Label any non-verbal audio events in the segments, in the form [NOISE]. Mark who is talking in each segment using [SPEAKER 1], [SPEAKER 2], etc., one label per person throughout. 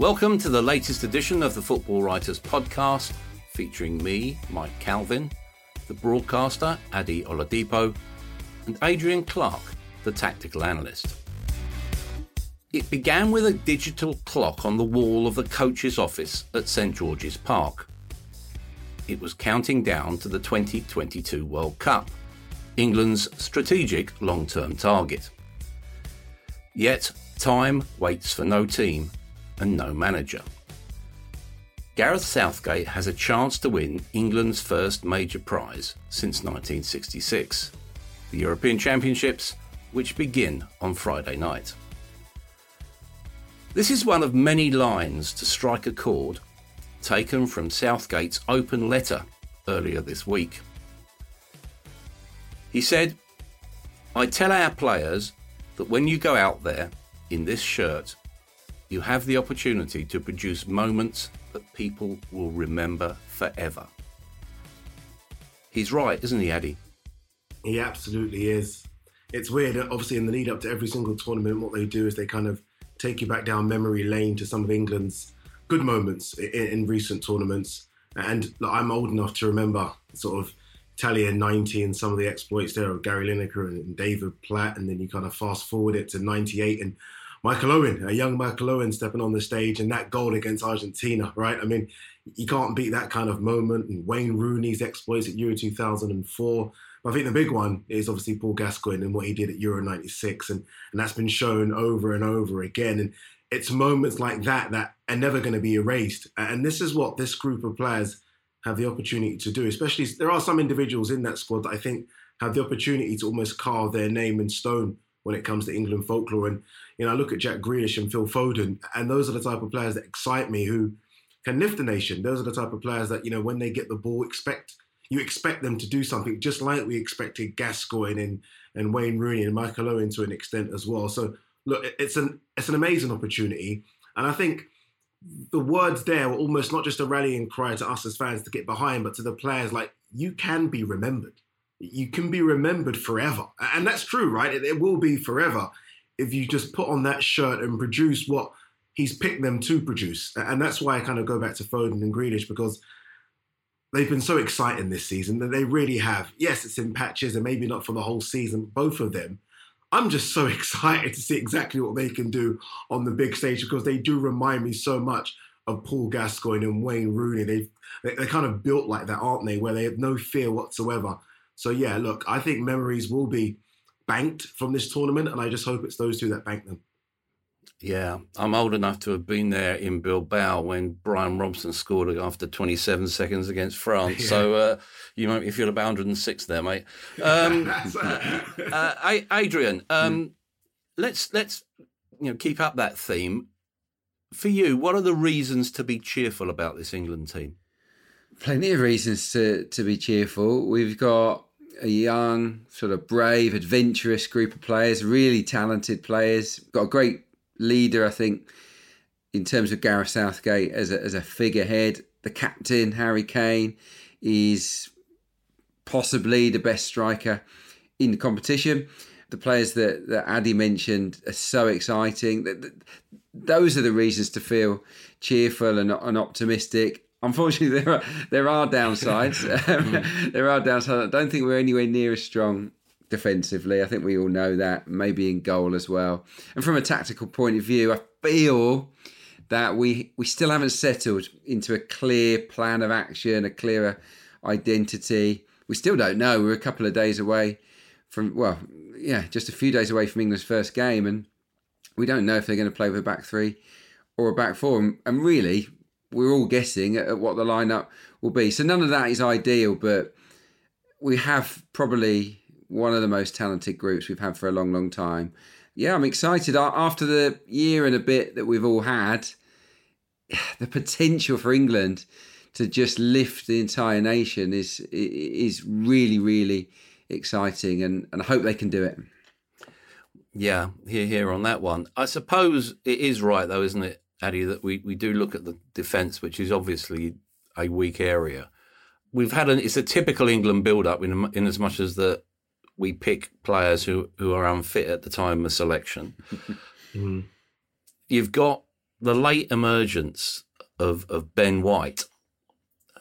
[SPEAKER 1] Welcome to the latest edition of the Football Writers Podcast, featuring me, Mike Calvin, the broadcaster, Adi Oladipo, and Adrian Clarke, the tactical analyst. It began with a digital clock on the wall of the coach's office at St George's Park. It was counting down to the 2022 World Cup, England's strategic long term target. Yet, time waits for no team and no manager. Gareth Southgate has a chance to win England's first major prize since 1966, the European Championships, which begin on Friday night. This is one of many lines to strike a chord taken from Southgate's open letter earlier this week. He said, I tell our players that when you go out there in this shirt, you have the opportunity to produce moments that people will remember forever. He's right, isn't he, Addy?
[SPEAKER 2] He absolutely is. It's weird, obviously, in the lead up to every single tournament, what they do is they kind of take you back down memory lane to some of England's good moments in, in recent tournaments. And like, I'm old enough to remember sort of Italia 90 and some of the exploits there of Gary Lineker and, and David Platt. And then you kind of fast forward it to 98 and Michael Owen, a young Michael Owen stepping on the stage and that goal against Argentina, right? I mean, you can't beat that kind of moment. And Wayne Rooney's exploits at Euro 2004. But I think the big one is obviously Paul Gascoigne and what he did at Euro 96. And, and that's been shown over and over again. And it's moments like that that are never going to be erased. And this is what this group of players have the opportunity to do. Especially, there are some individuals in that squad that I think have the opportunity to almost carve their name in stone when it comes to England folklore. And, you know, I look at Jack Grealish and Phil Foden, and those are the type of players that excite me who can lift the nation. Those are the type of players that, you know, when they get the ball, expect you expect them to do something just like we expected Gascoigne and, and Wayne Rooney and Michael Owen to an extent as well. So look, it's an it's an amazing opportunity. And I think the words there were almost not just a rallying cry to us as fans to get behind, but to the players like you can be remembered you can be remembered forever. And that's true, right? It, it, will be forever if you just put on that shirt and produce what he's picked them to produce. And that's why I kind of go back to Foden and Grealish because they've been so exciting this season that they really have. Yes, it's in patches and maybe not for the whole season, both of them. I'm just so [LAUGHS] excited to see exactly what they can do on the big stage because they do remind me so much of Paul Gascoigne and Wayne Rooney. They've, they're kind of built like that, aren't they? Where they have no fear whatsoever so yeah, look, I think memories will be banked from this tournament, and I just hope it's those two that bank them.
[SPEAKER 1] Yeah, I'm old enough to have been there in Bilbao when Brian Robson scored after 27 seconds against France. [LAUGHS] Yeah. So uh, you make me feel about 106 there, mate. Um, [LAUGHS] uh, Adrian, um, mm. let's let's you know keep up that theme. For you, what are the reasons to be cheerful about this England team?
[SPEAKER 3] Plenty of reasons to to be cheerful. We've got a young, sort of brave, adventurous group of players, really talented players. Got a great leader, I think, in terms of Gareth Southgate as a, as a figurehead. The captain, Harry Kane, is possibly the best striker in the competition. the players that, that Addy mentioned are so exciting. Those are the reasons to feel cheerful and, and optimistic. Unfortunately, [LAUGHS] there are there are downsides. [LAUGHS] Um, there are downsides. I don't think we're anywhere near as strong defensively. I think we all know that. Maybe in goal as well. And from a tactical point of view, I feel that we we still haven't settled into a clear plan of action, a clearer identity. We still don't know. We're a couple of days away from well, yeah, just a few days away from England's first game, and we don't know if they're going to play with a back three or a back four. And really, we're all guessing at what the lineup will be. So none of that is ideal, but we have probably one of the most talented groups we've had for a long, long time. Yeah, I'm excited. After the year and a bit that we've all had, [SIGHS] the potential for England to just lift the entire nation is is really, really exciting, and, and I hope they can do it.
[SPEAKER 1] Yeah, here, here on that one. I suppose it is right, though, isn't it, Addy, that we, we do look at the defence, which is obviously a weak area. We've had an it's a typical England build up in in as much as that we pick players who, who are unfit at the time of selection. [LAUGHS] mm. You've got the late emergence of of Ben White,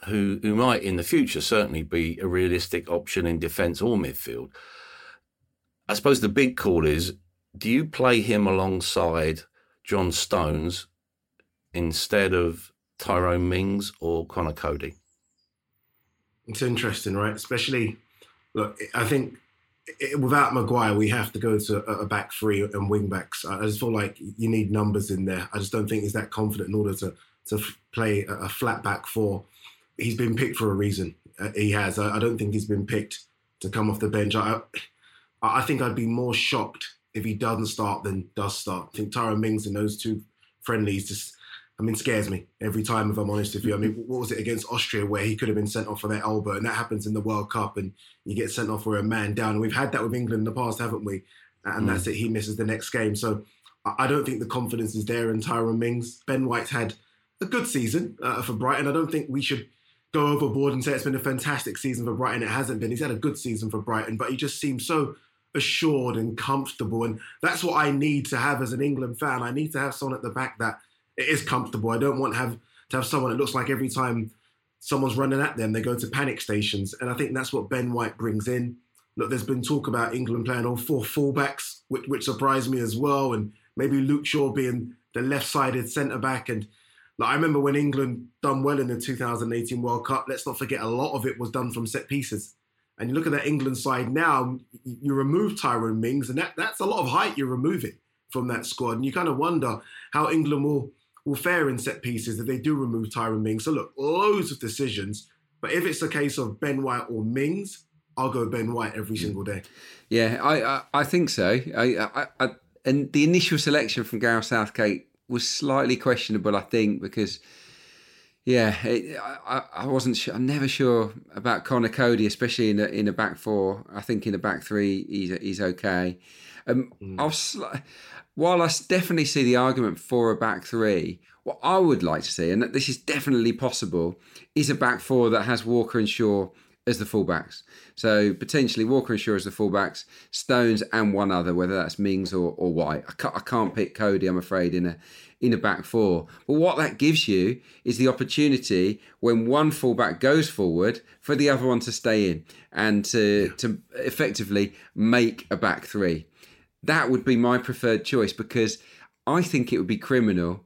[SPEAKER 1] who who might in the future certainly be a realistic option in defence or midfield. I suppose the big call is: Do you play him alongside John Stones instead of Tyrone Mings or Conor Coady.
[SPEAKER 2] It's interesting, right? Especially, look, I think without Maguire, we have to go to a back three and wing backs. I just feel like you need numbers in there. I just don't think he's that confident in order to to play a flat back four. He's been picked for a reason. Uh, he has. I don't think he's been picked to come off the bench. I I think I'd be more shocked if he doesn't start than does start. I think Tyrone Mings in those two friendlies just I mean, scares me every time, if I'm honest with you. I mean, what was it against Austria where he could have been sent off for that elbow? And that happens in the World Cup and you get sent off for a man down. And we've had that with England in the past, haven't we? And mm. that's it. He misses the next game. So I don't think the confidence is there in Tyrone Mings. Ben White's had a good season uh, for Brighton. I don't think we should go overboard and say it's been a fantastic season for Brighton. It hasn't been. He's had a good season for Brighton, but he just seems so assured and comfortable. And that's what I need to have as an England fan. I need to have someone at the back that it is comfortable. I don't want to have to have someone It looks like every time someone's running at them, they go to panic stations. And I think that's what Ben White brings in. Look, there's been talk about England playing all four fullbacks, which, which surprised me as well, and maybe Luke Shaw being the left-sided centre back. And like, I remember when England done well in the 2018 World Cup. Let's not forget a lot of it was done from set pieces. And you look at that England side now, you remove Tyrone Mings, and that, that's a lot of height you're removing from that squad. And you kind of wonder how England will will fare in set pieces if they do remove Tyrone Mings. So look, loads of decisions. But if it's a case of Ben White or Mings, I'll go Ben White every mm. single day.
[SPEAKER 3] Yeah, I I, I think so. I, I, I, and the initial selection from Gareth Southgate was slightly questionable, I think, because yeah, it, I, I wasn't sure. I'm never sure about Conor Coady, especially in a, in a back four. I think in a back three, he's he's okay. Um, mm. I'll sli- while I definitely see the argument for a back three, what I would like to see, and that this is definitely possible, is a back four that has Walker and Shaw as the fullbacks. So potentially Walker and Shaw as the fullbacks, Stones and one other, whether that's Mings or, or White. I can't, I can't pick Coady, I'm afraid, in a in a back four. But what that gives you is the opportunity when one fullback goes forward for the other one to stay in and to to effectively make a back three that would be my preferred choice because I think it would be criminal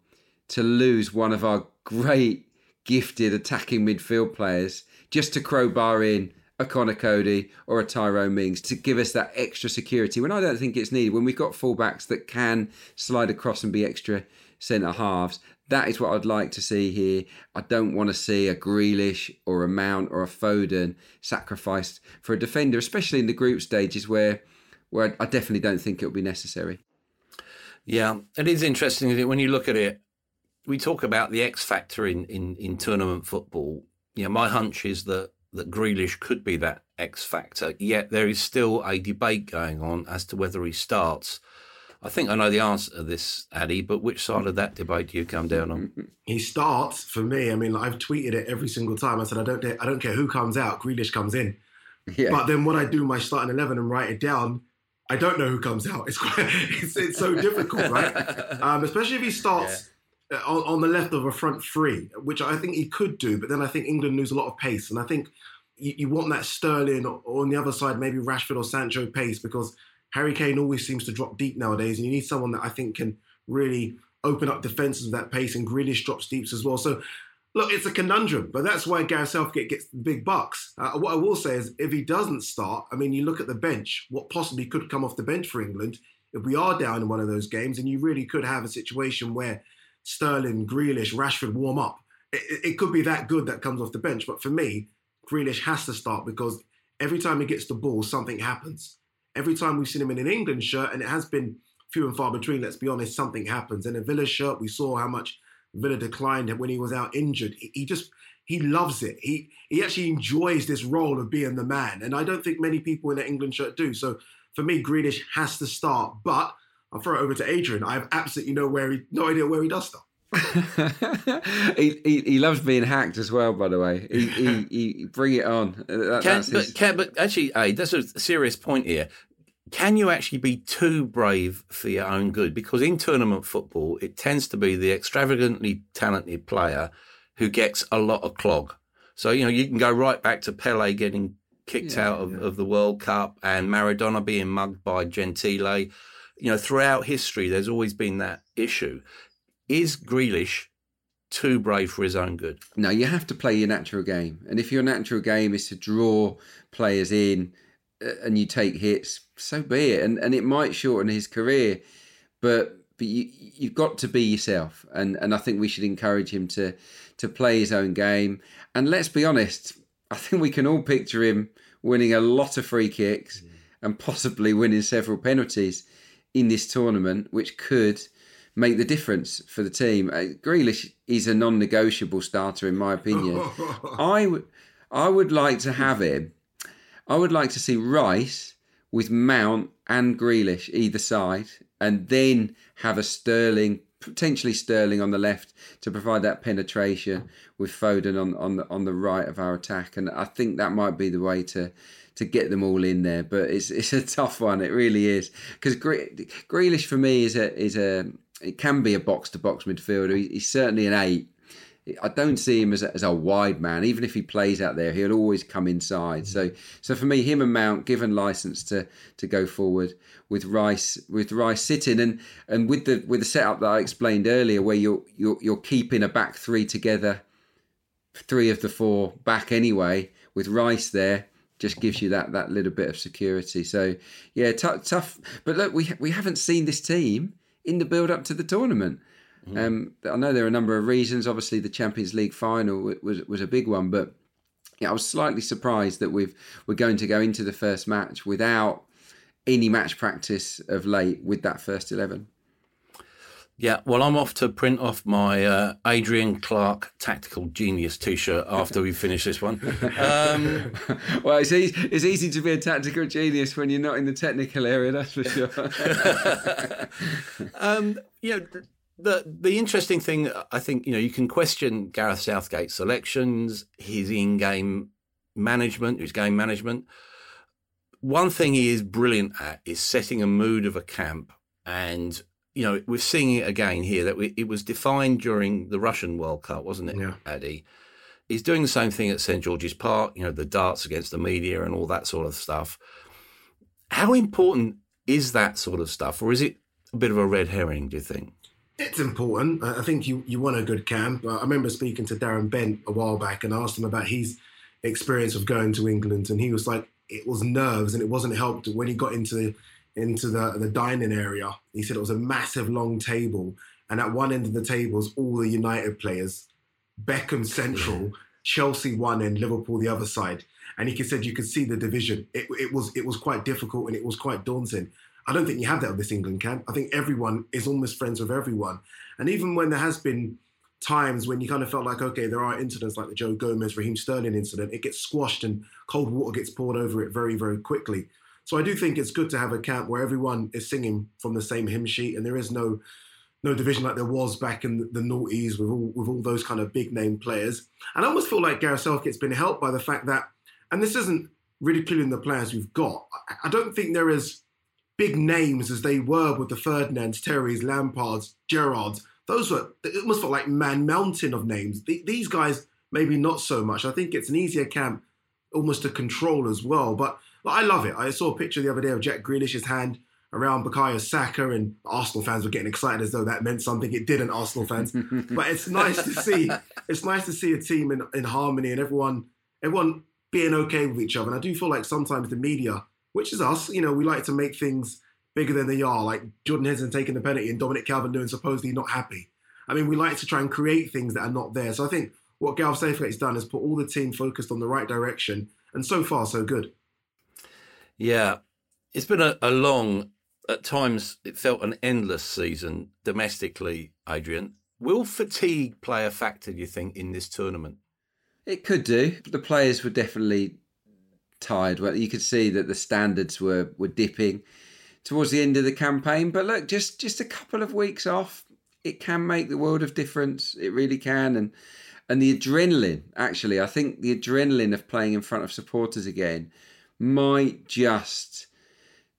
[SPEAKER 3] to lose one of our great gifted attacking midfield players just to crowbar in a Conor Coady or a Tyrone Mings to give us that extra security when I don't think it's needed. When we've got fullbacks that can slide across and be extra centre halves, that is what I'd like to see here. I don't want to see a Grealish or a Mount or a Foden sacrificed for a defender, especially in the group stages where where I definitely don't think it will be necessary.
[SPEAKER 1] Yeah, it is interesting that when you look at it. We talk about the X factor in, in, in tournament football. Yeah, my hunch is that that Grealish could be that X factor. Yet there is still a debate going on as to whether he starts. I think I know the answer to this, Addy, but which side of that debate do you come down on? [LAUGHS]
[SPEAKER 2] He starts for me. I mean, I've tweeted it every single time. I said I don't, I don't care who comes out. Grealish comes in. Yeah. But then what I do my starting eleven and write it down I don't know who comes out. It's quite, [LAUGHS] it's, it's so difficult, right? [LAUGHS] Um, especially if he starts yeah. On, on, the left of a front three, which I think he could do. But then I think England lose a lot of pace, and I think you, you want that Sterling or, or on the other side maybe Rashford or Sancho pace because Harry Kane always seems to drop deep nowadays, and you need someone that I think can really open up defenses with that pace, and Grealish drops deeps as well. So look, it's a conundrum, but that's why Gareth Southgate gets the big bucks. Uh, what I will say is, if he doesn't start, I mean, you look at the bench, what possibly could come off the bench for England if we are down in one of those games, and you really could have a situation where Sterling, Grealish, Rashford warm up. It, it could be that good that comes off the bench, but for me, Grealish has to start because every time he gets the ball, something happens. Every time we've seen him in an England shirt, and it has been few and far between, let's be honest, something happens. In a Villa shirt, we saw how much Villa declined it when he was out injured. He just he loves it. He he actually enjoys this role of being the man, and I don't think many people in the England shirt do. So for me, Grealish has to start. But I'll throw it over to Adrian. I have absolutely no where he, no idea where he does start. [LAUGHS]
[SPEAKER 3] he, he, he loves being hacked as well. By the way, he, he, he bring it on.
[SPEAKER 1] That, can, but, can, but actually, hey, that's a serious point here can you actually be too brave for your own good? Because in tournament football, it tends to be the extravagantly talented player who gets a lot of clog. So, you know, you can go right back to Pele getting kicked yeah, out of, yeah. of the World Cup and Maradona being mugged by Gentile. You know, throughout history, there's always been that issue. Is Grealish too brave for his own good?
[SPEAKER 3] No, you have to play your natural game. And if your natural game is to draw players in, and you take hits, so be it. And and it might shorten his career, but but you you've got to be yourself. And and I think we should encourage him to to play his own game. And let's be honest, I think we can all picture him winning a lot of free kicks mm. and possibly winning several penalties in this tournament, which could make the difference for the team. Uh, Grealish is a non-negotiable starter, in my opinion. [LAUGHS] I would I would like to have him I would like to see Rice with Mount and Grealish either side, and then have a Sterling, potentially Sterling on the left to provide that penetration with Foden on on the on the right of our attack. And I think that might be the way to to get them all in there. But it's it's a tough one. It really is because Grealish for me is a is a it can be a box to box midfielder. He's certainly an eight I don't see him as a, as a wide man. Even if he plays out there, he'll always come inside. So, mm. so for me, him and Mount given license to to go forward with Rice with Rice sitting and and with the with the setup that I explained earlier, where you're you're you're keeping a back three together, three of the four back anyway, with Rice there just gives you that that little bit of security. So yeah, t- tough. But look, we we haven't seen this team in the build up to the tournament. Mm. Um, I know there are a number of reasons. Obviously, the Champions League final was was a big one, but yeah, I was slightly surprised that we've we're going to go into the first match without any match practice of late with that first eleven.
[SPEAKER 1] Yeah, well, I'm off to print off my uh, Adrian Clarke Tactical Genius T-shirt after we finish this one. Um, [LAUGHS]
[SPEAKER 3] well, it's easy, it's easy to be a tactical genius when you're not in the technical area, that's for sure. [LAUGHS]
[SPEAKER 1] um, you know, the the interesting thing, I think, you know, you can question Gareth Southgate's selections, his in-game management, his game management. One thing he is brilliant at is setting a mood of a camp, and you know, we're seeing it again here that we, it was defined during the Russian World Cup, wasn't it, yeah. Addy? He's doing the same thing at St George's Park, you know, the darts against the media and all that sort of stuff. How important is that sort of stuff, or is it a bit of a red herring? Do you think?
[SPEAKER 2] It's important. I think you, you want a good camp. I remember speaking to Darren Bent a while back and asked him about his experience of going to England, and he was like, it was nerves, and it wasn't helped when he got into into the the dining area. He said it was a massive long table, and at one end of the table was all the United players, Beckham central, mm. Chelsea one end, Liverpool the other side, and he said you could see the division. It, it was it was quite difficult and it was quite daunting. I don't think you have that with this England camp. I think everyone is almost friends with everyone. And even when there has been times when you kind of felt like, okay, there are incidents like the Joe Gomez, Raheem Sterling incident, it gets squashed and cold water gets poured over it very, very quickly. So I do think it's good to have a camp where everyone is singing from the same hymn sheet and there is no no division like there was back in the, noughties with all with all those kind of big name players. And I almost feel like Gareth Southgate's been helped by the fact that, and this isn't clearly the players we've got. I don't think there is big names as they were with the Ferdinands, Terrys, Lampards, Gerrards, those were, it almost felt like man mountain of names. These guys, maybe not so much. I think it's an easier camp almost to control as well. But, but I love it. I saw a picture the other day of Jack Grealish's hand around Bukayo Saka, and Arsenal fans were getting excited as though that meant something. It didn't, Arsenal fans. [LAUGHS] but it's nice to see. It's nice to see a team in, in harmony and everyone everyone being okay with each other. And I do feel like sometimes the media, which is us, you know, we like to make things bigger than they are, like Jordan Henderson taking the penalty and Dominic Calvert-Lewin supposedly not happy. I mean, we like to try and create things that are not there. So I think what Gareth Southgate's done is put all the team focused on the right direction, and so far so good.
[SPEAKER 1] Yeah, it's been a, a long at times it felt an endless season domestically, Adrian. Will fatigue play a factor, do you think, in this tournament?
[SPEAKER 3] It could do. The players were definitely tired. Well, you could see that the standards were, were dipping towards the end of the campaign. But look, just just a couple of weeks off, it can make the world of difference. It really can. And and the adrenaline, actually, I think the adrenaline of playing in front of supporters again might just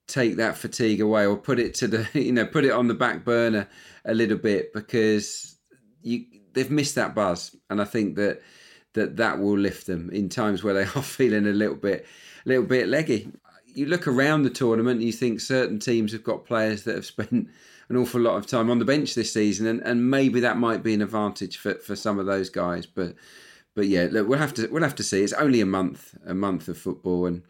[SPEAKER 3] take that fatigue away or put it to the [LAUGHS] you know put it on the back burner a little bit because you they've missed that buzz and I think that that that will lift them in times where they [LAUGHS] are feeling a little bit a little bit leggy. You look around the tournament, you think certain teams have got players that have [LAUGHS] spent an awful lot of time on the bench this season, and, and maybe that might be an advantage for, for some of those guys. But but yeah, look, we'll have to we'll have to see. It's only a month, a month of football, and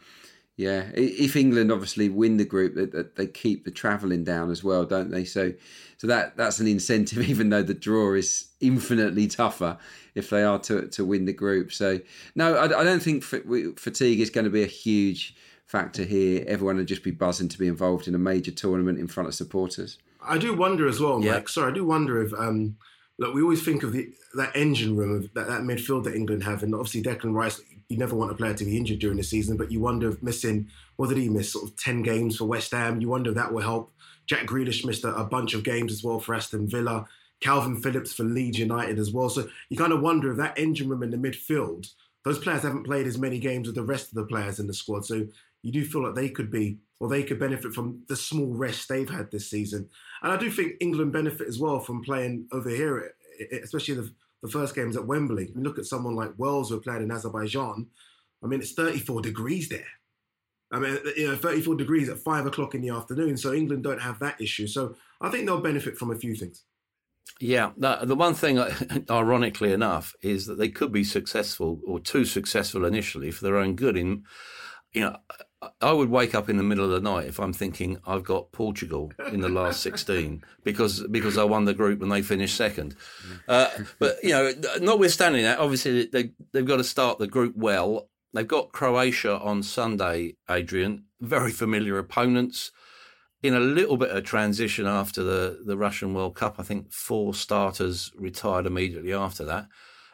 [SPEAKER 3] yeah, if England obviously win the group, they, they keep the travelling down as well, don't they? So, so that that's an incentive, [LAUGHS] even though the draw is infinitely tougher if they are to to win the group. So, no, I, I don't think fatigue is going to be a huge factor here. Everyone will just be buzzing to be involved in a major tournament in front of supporters.
[SPEAKER 2] I do wonder as well, Mike. Sorry, I do wonder if um, look, we always think of the that engine room of that, that midfield that England have, and obviously Declan Rice you never want a player to be injured during the season, but you wonder if missing, what did he miss? Sort of 10 games for West Ham. You wonder if that will help. Jack Grealish missed a, a bunch of games as well for Aston Villa. Calvin Phillips for Leeds United as well. So you kind of wonder if that engine room in the midfield, those players haven't played as many games with the rest of the players in the squad. So you do feel like they could be, or they could benefit from the small rest they've had this season. And I do think England benefit as well from playing over here, especially the the first games at Wembley. You look at someone like Wales who played in Azerbaijan. I mean, it's 34 degrees there. I mean, you know, 34 degrees at five o'clock in the afternoon. So England don't have that issue. So I think they'll benefit from a few things.
[SPEAKER 1] Yeah, the one thing, [LAUGHS] ironically enough, is that they could be successful or too successful initially for their own good in you know, I would wake up in the middle of the night if I'm thinking I've got Portugal in the last [LAUGHS] 16 because because I won the group and they finished second. Uh, but you know, notwithstanding that, obviously they they've got to start the group well. They've got Croatia on Sunday, Adrian. Very familiar opponents. In a little bit of transition after the, the Russian World Cup, I think four starters retired immediately after that.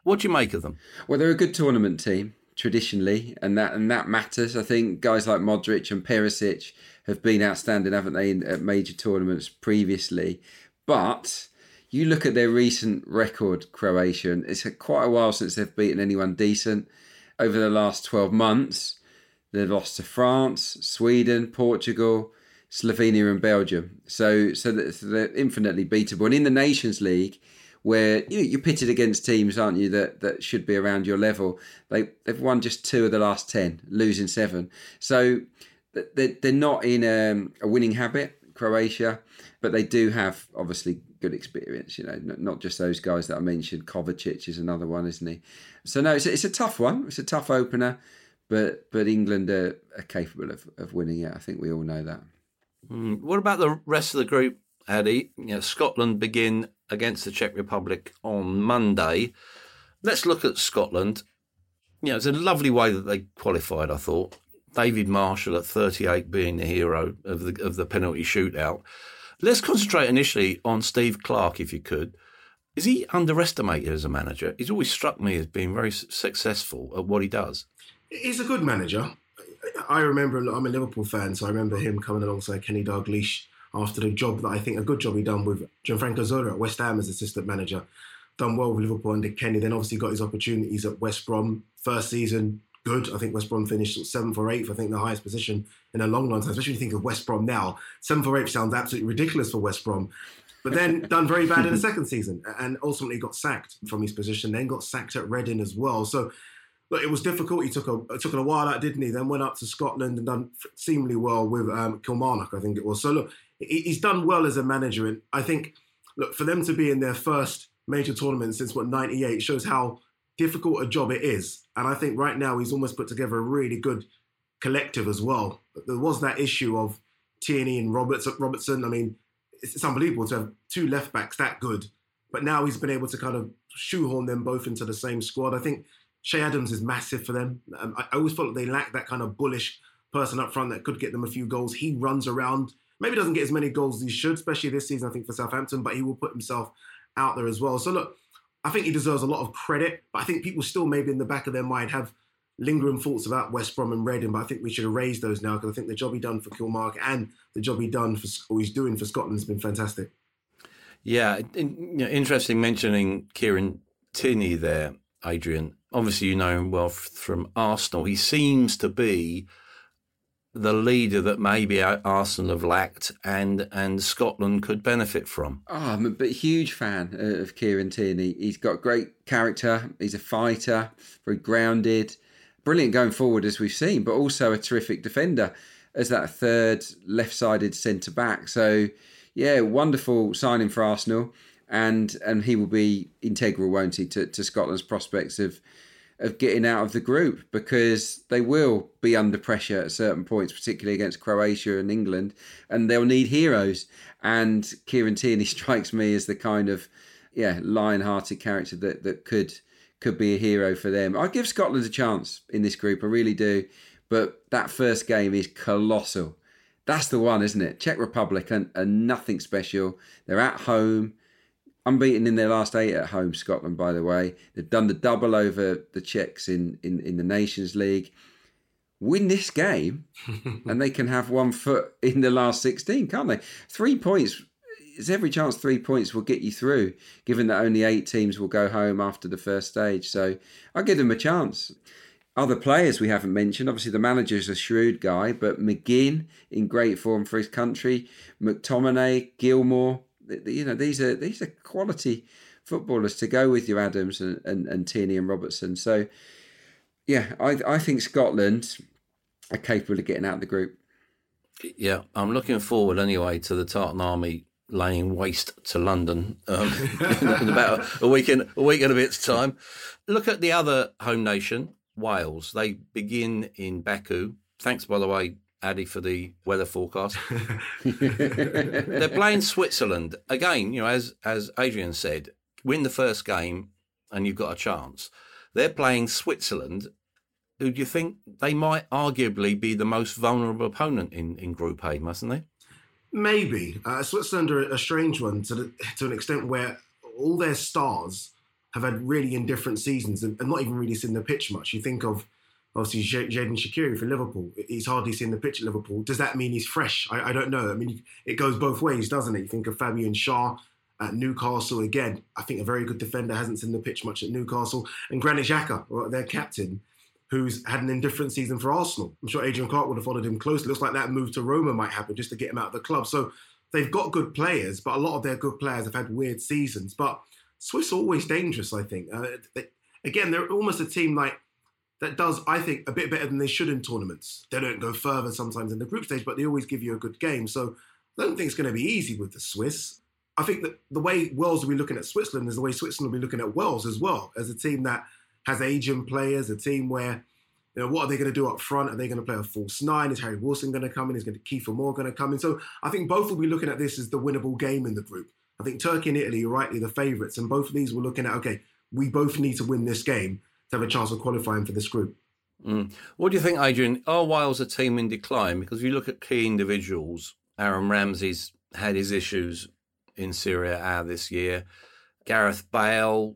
[SPEAKER 1] What do you make of them?
[SPEAKER 3] Well, they're a good tournament team traditionally, and that and that matters. I think guys like Modric and Perisic have been outstanding, haven't they, in, at major tournaments previously? But you look at their recent record, Croatia, and it's quite a while since they've beaten anyone decent. Over the last twelve months, they've lost to France, Sweden, Portugal. Slovenia and Belgium, so so they're infinitely beatable. And in the Nations League, where you know, you're pitted against teams, aren't you, that, that should be around your level. They they've won just two of the last ten, losing seven. So they're, they're not in um, a winning habit, Croatia, but they do have obviously good experience. You know, not just those guys that I mentioned. Kovacic is another one, isn't he? So no, it's a, it's a tough one. It's a tough opener, but but England are, are capable of, of winning it. I think we all know that.
[SPEAKER 1] Mm. What about the rest of the group, Addy? You know, Scotland begin against the Czech Republic on Monday. Let's look at Scotland. You know, it's a lovely way that they qualified, I thought. David Marshall at 38 being the hero of the of the penalty shootout. Let's concentrate initially on Steve Clarke, if you could. Is he underestimated as a manager? He's always struck me as being very successful at what he does.
[SPEAKER 2] He's a good manager. I remember, I'm a Liverpool fan, so I remember him coming alongside Kenny Dalglish after the job that I think a good job he done with Gianfranco Zola at West Ham as assistant manager. Done well with Liverpool under Kenny, then obviously got his opportunities at West Brom. First season, good. I think West Brom finished seventh or eighth. I think the highest position in a long, long time. Especially when you think of West Brom now, seventh or eighth sounds absolutely ridiculous for West Brom. But then [LAUGHS] done very bad in the second season, and ultimately got sacked from his position. Then got sacked at Reading as well. So look, it was difficult. He took a took a while out, didn't he? Then went up to Scotland and done seemingly well with um, Kilmarnock, I think it was. So look, he's done well as a manager, and I think look for them to be in their first major tournament since what '98 shows how difficult a job it is. And I think right now he's almost put together a really good collective as well. There was that issue of Tierney and Roberts, Robertson. I mean, it's, unbelievable to have two left backs that good. But now he's been able to kind of shoehorn them both into the same squad. I think Che Adams is massive for them. Um, I, I always felt like they lacked that kind of bullish person up front that could get them a few goals. He runs around, maybe doesn't get as many goals as he should, especially this season, I think, for Southampton, but he will put himself out there as well. So look, I think he deserves a lot of credit, but I think people still maybe in the back of their mind have lingering thoughts about West Brom and Reading, but I think we should erase those now because I think the job he done for Kilmarnock and the job he done for or he's doing for Scotland has been fantastic.
[SPEAKER 1] Yeah, in, you know, interesting mentioning Kieran Tierney there, Adrian. Obviously, you know him well from Arsenal. He seems to be the leader that maybe Arsenal have lacked and and Scotland could benefit from.
[SPEAKER 3] Oh, I'm a huge fan uh, of Kieran Tierney. He's got great character. He's a fighter, very grounded, brilliant going forward as we've seen, but also a terrific defender as that third left-sided centre back. So, yeah, wonderful signing for Arsenal, and and he will be integral, won't he, to, to Scotland's prospects of of getting out of the group because they will be under pressure at certain points, particularly against Croatia and England, and they'll need heroes. And Kieran Tierney [LAUGHS] strikes me as the kind of yeah lion-hearted character that that could could be a hero for them. I give Scotland a chance in this group, I really do. But that first game is colossal. That's the one, isn't it? Czech Republic and, and nothing special. They're at home unbeaten in their last eight at home. Scotland, by the way, they've done the double over the Czechs in in, in the Nations League. Win this game, [LAUGHS] and they can have one foot in the last sixteen, can't they? Three points. There's every chance three points will get you through, given that only eight teams will go home after the first stage. So I'll give them a chance. Other players we haven't mentioned. Obviously, the manager's a shrewd guy, but McGinn in great form for his country. McTominay, Gilmour, you know these are these are quality footballers to go with your Adams and, and, and Tierney and Robertson. So yeah, I I think Scotland are capable of getting out of the group.
[SPEAKER 1] Yeah, I'm looking forward anyway to the Tartan Army laying waste to London um, [LAUGHS] in about a week in a week and a bit's time. Look at the other home nation, Wales. They begin in Baku. Thanks, by the way, Addy for the weather forecast. [LAUGHS] They're playing Switzerland again. You know, as as Adrian said, win the first game and you've got a chance. They're playing Switzerland, who do you think they might arguably be the most vulnerable opponent in, in Group A, mustn't they?
[SPEAKER 2] Maybe uh, Switzerland are a strange one to the, to an extent where all their stars have had really indifferent seasons and, and not even really seen the pitch much. You think of obviously Xherdan Shaqiri for Liverpool. He's hardly seen the pitch at Liverpool. Does that mean he's fresh? I, I, don't know. I mean, it goes both ways, doesn't it? You think of Fabian Schär at Newcastle again. I think a very good defender hasn't seen the pitch much at Newcastle. And Granit Xhaka, their captain, who's had an indifferent season for Arsenal. I'm sure Adrian Clarke would have followed him closely. Looks like that move to Roma might happen just to get him out of the club. So they've got good players, but a lot of their good players have had weird seasons. But Swiss are always dangerous, I think. Uh, they, again, they're almost a team like that does, I think, a bit better than they should in tournaments. They don't go further sometimes in the group stage, but they always give you a good game. So I don't think it's going to be easy with the Swiss. I think that the way Wales will be looking at Switzerland is the way Switzerland will be looking at Wales as well, as a team that has aging players, a team where, you know, what are they going to do up front? Are they going to play a false nine? Is Harry Wilson going to come in? Is going to Kiefer Moore going to come in? So I think both will be looking at this as the winnable game in the group. I think Turkey and Italy are rightly the favourites, and both of these were looking at okay, we both need to win this game to have a chance of qualifying for this group.
[SPEAKER 1] Mm. What do you think, Adrian? Are Wales a team in decline? Because if you look at key individuals, Aaron Ramsey's had his issues in Serie A this year. Gareth Bale,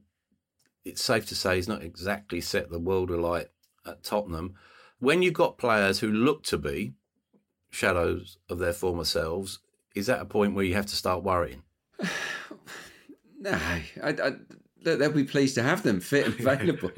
[SPEAKER 1] it's safe to say he's not exactly set the world alight at Tottenham. When you've got players who look to be shadows of their former selves, is that a point where you have to start worrying? [SIGHS]
[SPEAKER 3] no, I, I, they'll be pleased to have them fit and [LAUGHS] available,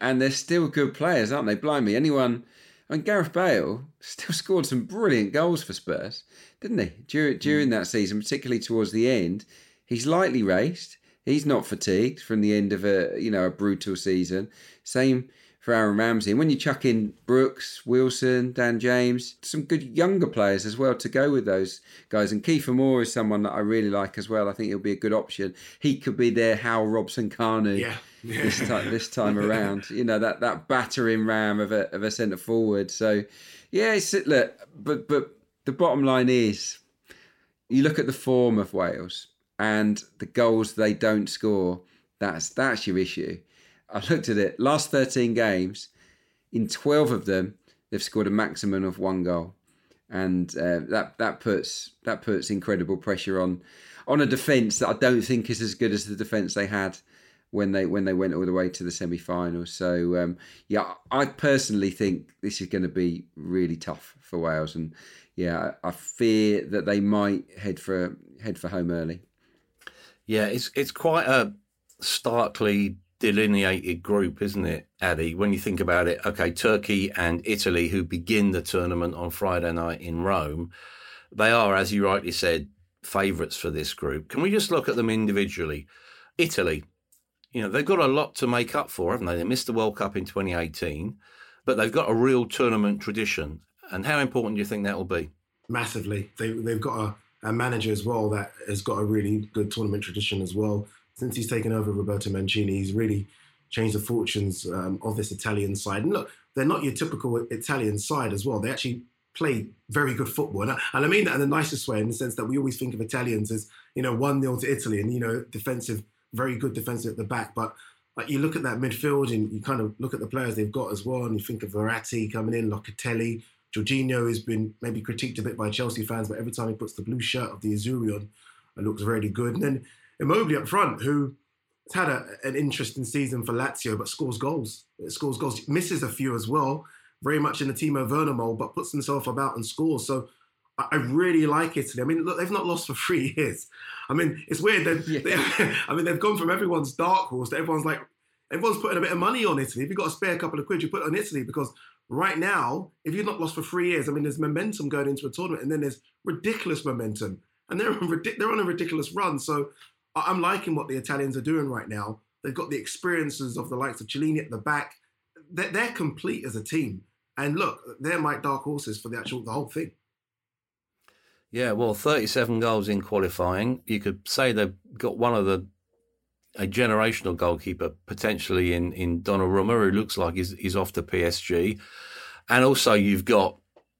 [SPEAKER 3] and they're still good players, aren't they? Blimey, anyone. I mean, Gareth Bale still [LAUGHS] scored some brilliant goals for Spurs, didn't he? During, hmm. during that season, particularly towards the end, he's lightly raced. He's not fatigued from the end of a you know a brutal season. Same for Aaron Ramsey. And when you chuck in Brooks, Wilson, Dan James, some good younger players as well to go with those guys. And Kiefer Moore is someone that I really like as well. I think he'll be a good option. He could be their Hal Robson Kanu
[SPEAKER 2] Yeah. [LAUGHS]
[SPEAKER 3] this time this [LAUGHS] time around. You know that that battering ram of a of a centre forward. So yeah, it's, look, but but the bottom line is, you look at the form of Wales and the goals they don't score. That's that's your issue. I looked at it. Last thirteen games, in twelve of them, they've scored a maximum of one goal, and uh, that that puts that puts incredible pressure on on a defence that I don't think is as good as the defence they had when they when they went all the way to the semi-finals. So um, yeah, I personally think this is going to be really tough for Wales, and yeah, I fear that they might head for head for home early.
[SPEAKER 1] Yeah, it's it's quite a starkly delineated group, isn't it, Addy? When you think about it, okay, Turkey and Italy, who begin the tournament on Friday night in Rome, they are, as you rightly said, favourites for this group. Can we just look at them individually? Italy, you know, they've got a lot to make up for, haven't they? They missed the World Cup in 2018, but they've got a real tournament tradition. And how important do you think that will be?
[SPEAKER 2] Massively. They, they've got a, a manager as well that has got a really good tournament tradition as well. Since he's taken over Roberto Mancini, he's really changed the fortunes um, of this Italian side. And look, they're not your typical Italian side as well. They actually play very good football. And I, mean that in the nicest way, in the sense that we always think of Italians as, you know, 1 0 to Italy and, you know, defensive, very good defensive at the back. But like you look at that midfield and you kind of look at the players they've got as well, and you think of Verratti coming in, Locatelli. Jorginho has been maybe critiqued a bit by Chelsea fans, but every time he puts the blue shirt of the Azzurri on, it looks really good. And then Immobile up front, who has had a, an interesting season for Lazio, but scores goals. It scores goals, misses a few as well, very much in the Timo Werner mold, but puts himself about and scores. So I, I really like Italy. I mean, look, they've not lost for [LAUGHS] three years. I mean, it's weird. They've, they, [LAUGHS] I mean, they've gone from everyone's dark horse to everyone's like, everyone's putting a bit of money on Italy. If you've got a spare couple of quid, you put it on Italy because right now, if you've not lost for three years, I mean, there's momentum going into a tournament, and then there's ridiculous momentum, and they're on, they're on a ridiculous run. So I'm liking what the Italians are doing right now. They've got the experiences of the likes of Chiellini at the back. They're, they're complete as a team, and look, they're my dark horses for the actual the whole thing.
[SPEAKER 1] Yeah, well, 37 goals in qualifying. You could say they've got one of the a generational goalkeeper potentially in in Donnarumma, who looks like he's, he's off to PSG, and also you've got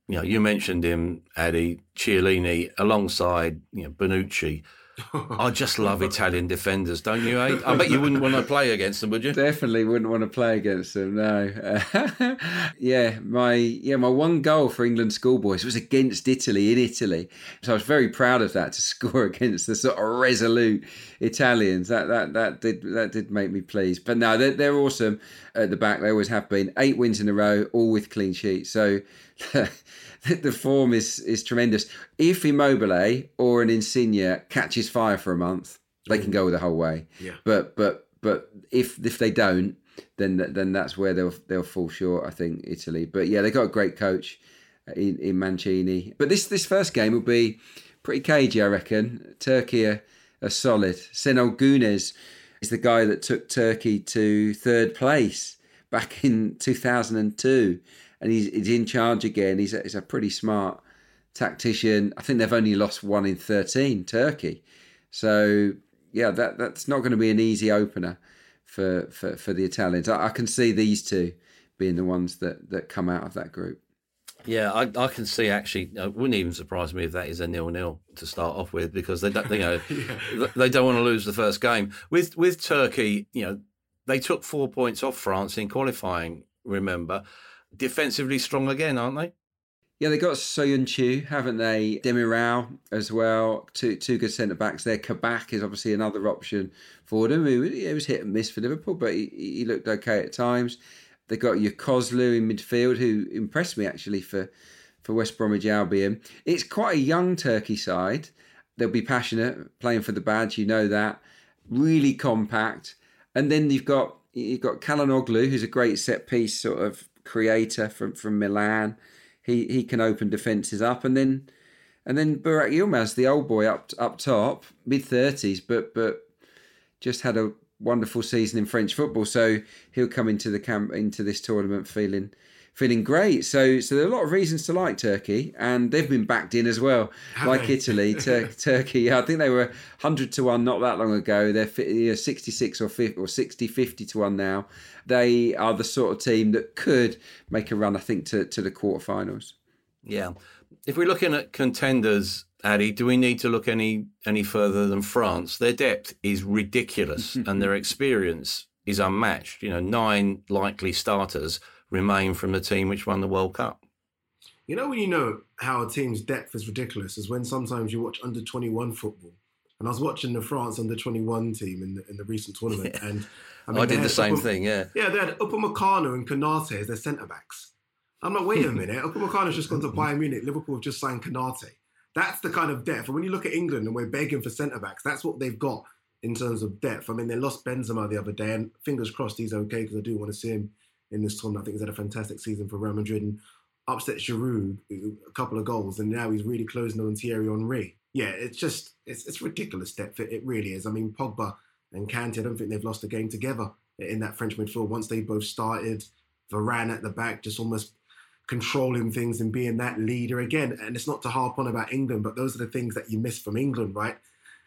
[SPEAKER 1] you know you mentioned him, Addy Chiellini, alongside you know Bonucci. I [LAUGHS] just love Italian defenders, don't you? Eh? I bet you wouldn't want to play against them, would you?
[SPEAKER 3] Definitely wouldn't want to play against them. No. [LAUGHS] yeah, my yeah my one goal for England schoolboys was against Italy in Italy, so I was very proud of that to [LAUGHS] score against the sort of resolute Italians. That that that did that did make me pleased. But no, they're, they're awesome at the back. They always have been. Eight wins in a row, all with clean sheets. So. [LAUGHS] the form is is tremendous. If Immobile eh, or an Insigne catches fire for a month, they can mm. go the whole way.
[SPEAKER 2] Yeah.
[SPEAKER 3] But but but if if they don't, then then that's where they'll they'll fall short. I think Italy. But yeah, they got a great coach uh, in, in Mancini. But this this first game will be pretty cagey, I reckon. Turkey are, are solid. Şenol Güneş is the guy that took Turkey to third place back in 2002 and he's, he's in charge again. He's a, he's a pretty smart tactician. I think they've only lost one in 13, Turkey. So, yeah, that that's not going to be an easy opener for, for, for the Italians. I, I can see these two being the ones that, that come out of that group.
[SPEAKER 1] Yeah, I, I can see actually. It wouldn't even surprise me if that is a nil-nil to start off with because they don't, you know, [LAUGHS] yeah. they don't want to lose the first game. With with Turkey, you know, they took four points off France in qualifying. Remember, defensively strong again, aren't they?
[SPEAKER 3] Yeah, they got Soyuncu, haven't they? Demiral as well. Two two good centre backs there. Kabak is obviously another option for them. It was hit and miss for Liverpool, but he, he looked okay at times. They got Yokuslu in midfield, who impressed me actually for for West Bromwich Albion. It's quite a young Turkey side. They'll be passionate, playing for the badge. You know that. Really compact and then you've got you've got Calhanoglu, who's a great set piece sort of creator from from Milan. He he can open defenses up, and then and then Burak Yilmaz, the old boy up up top, mid thirties, but but just had a wonderful season in French football. So he'll come into the camp into this tournament feeling feeling great. So so there are a lot of reasons to like Turkey, and they've been backed in as well,
[SPEAKER 2] Have
[SPEAKER 3] like
[SPEAKER 2] they?
[SPEAKER 3] Italy. Tur- [LAUGHS] Turkey, I think they were hundred to one not that long ago. They're you know, sixty six or 50, or 60, 50 to one now. They are the sort of team that could make a run, I think, to to the quarterfinals.
[SPEAKER 1] Yeah. If we're looking at contenders, Addy, do we need to look any any further than France? Their depth is ridiculous [LAUGHS] and their experience is unmatched. You know, nine likely starters remain from the team which won the World Cup.
[SPEAKER 2] You know when you know how a team's depth is ridiculous is when sometimes you watch under 21 football. And I was watching the France under 21 team in the, in the recent tournament, [LAUGHS] and oh,
[SPEAKER 1] I,
[SPEAKER 2] they
[SPEAKER 1] did the same
[SPEAKER 2] Upam-
[SPEAKER 1] thing, yeah.
[SPEAKER 2] Yeah, they had Upamecano and Konate as their centre backs. I'm like, wait a [LAUGHS] minute, Upamecano's just gone to Bayern Munich. Liverpool have just signed Konate. That's the kind of depth. And when you look at England and we're begging for centre backs, that's what they've got in terms of depth. I mean, they lost Benzema the other day, and fingers crossed he's okay because I do want to see him in this tournament. I think he's had a fantastic season for Real Madrid and upset Giroud uh, a couple of goals, and now he's really closing on Thierry Henry. Yeah, it's just it's, it's ridiculous depth. It, it really is. I mean, Pogba and Kante, I don't think they've lost a game together in that French midfield. Once they both started, Varane at the back, just almost controlling things and being that leader again. And it's not to harp on about England, but those are the things that you miss from England, right?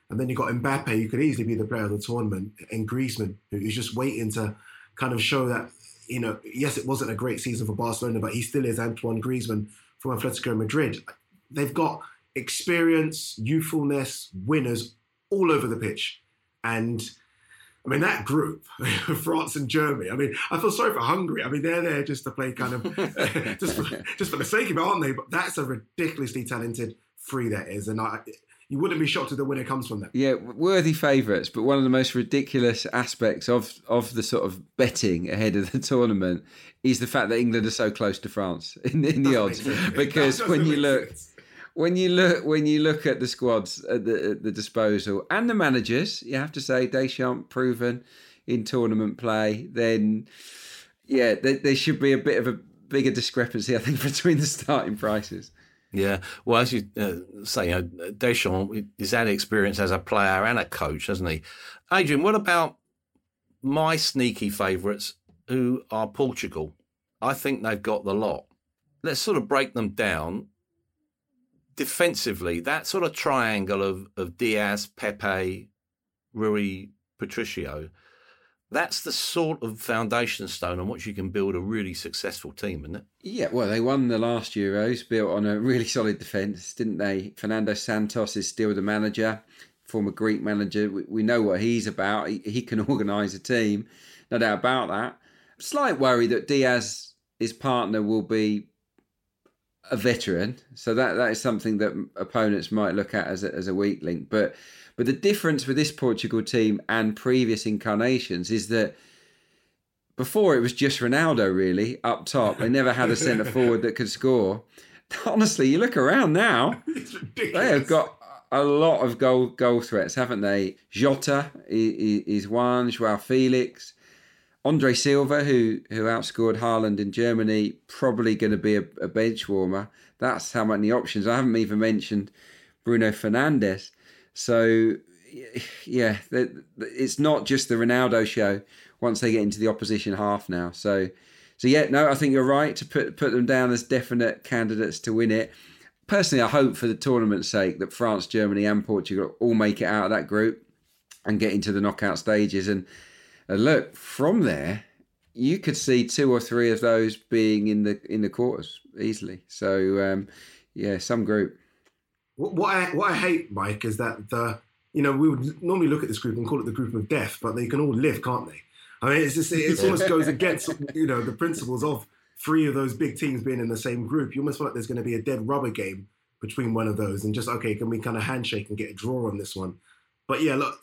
[SPEAKER 2] And then you got Mbappe, who could easily be the player of the tournament, and Griezmann, who's just waiting to kind of show that, you know, yes, it wasn't a great season for Barcelona, but he still is Antoine Griezmann from Atletico Madrid. They've got experience, youthfulness, winners all over the pitch. And I mean, that group, [LAUGHS] France and Germany, I mean, I feel sorry for Hungary. I mean, they're there just to play kind of, [LAUGHS] just, for, just for the sake of it, aren't they? But that's a ridiculously talented three that is. And I, you wouldn't be shocked if the winner comes from them.
[SPEAKER 3] Yeah, worthy favourites, but one of the most ridiculous aspects of of the sort of betting ahead of the [LAUGHS] tournament is the fact that England are so close to France [LAUGHS] in, in the odds.
[SPEAKER 2] Doesn't make sense. [LAUGHS]
[SPEAKER 3] Because when you look
[SPEAKER 2] sense.
[SPEAKER 3] when you look when you look at the squads at the, at the disposal and the managers, you have to say Deschamps proven in tournament play. Then, yeah, there, there should be a bit of a bigger discrepancy, I think, between the starting prices.
[SPEAKER 1] Yeah, well, as you uh, say, you know, Deschamps is had experience as a player and a coach, hasn't he? Adrian, what about my sneaky favourites, who are Portugal? I think they've got the lot. Let's sort of break them down. Defensively, that sort of triangle of, of Dias, Pepe, Rui, Patricio, that's the sort of foundation stone on which you can build a really successful team, isn't it?
[SPEAKER 3] Yeah, well, they won the last Euros, built on a really solid defence, didn't they? Fernando Santos is still the manager, former Greek manager. We, we know what he's about. He, he can [LAUGHS] organise a team, no doubt about that. Slight worry that Dias, his partner, will be a veteran, so that that is something that opponents might look at as a, as a weak link. But but the difference with this Portugal team and previous incarnations is that before it was just Ronaldo really up top. They never had a centre [LAUGHS] forward that could score. [LAUGHS] Honestly, you look around now, [LAUGHS] they have got a lot of goal goal threats, haven't they? Jota is one, Joao Felix, Andre Silva, who who outscored Haaland in Germany, probably going to be a, a bench warmer. That's how many options. I haven't even mentioned Bruno Fernandes. So yeah, it's not just the Ronaldo show once they get into the opposition half now. So so yeah, no, I think you're right to put put them down as definite candidates to win it. Personally, I hope for the tournament's sake that France, Germany, and Portugal all make it out of that group and get into the knockout stages. And, and look, from there, you could see two or three of those being in the in the quarters easily. So um, yeah, some group.
[SPEAKER 2] What, what I what I hate, Mike, is that the you know we would normally look at this group and call it the group of death, but they can all live, can't they? I mean, it's just it almost goes against you know the principles of three of those big teams being in the same group. You almost feel like there's going to be a dead rubber game between one of those, and just okay, can we kind of handshake and get a draw on this one? But yeah, look,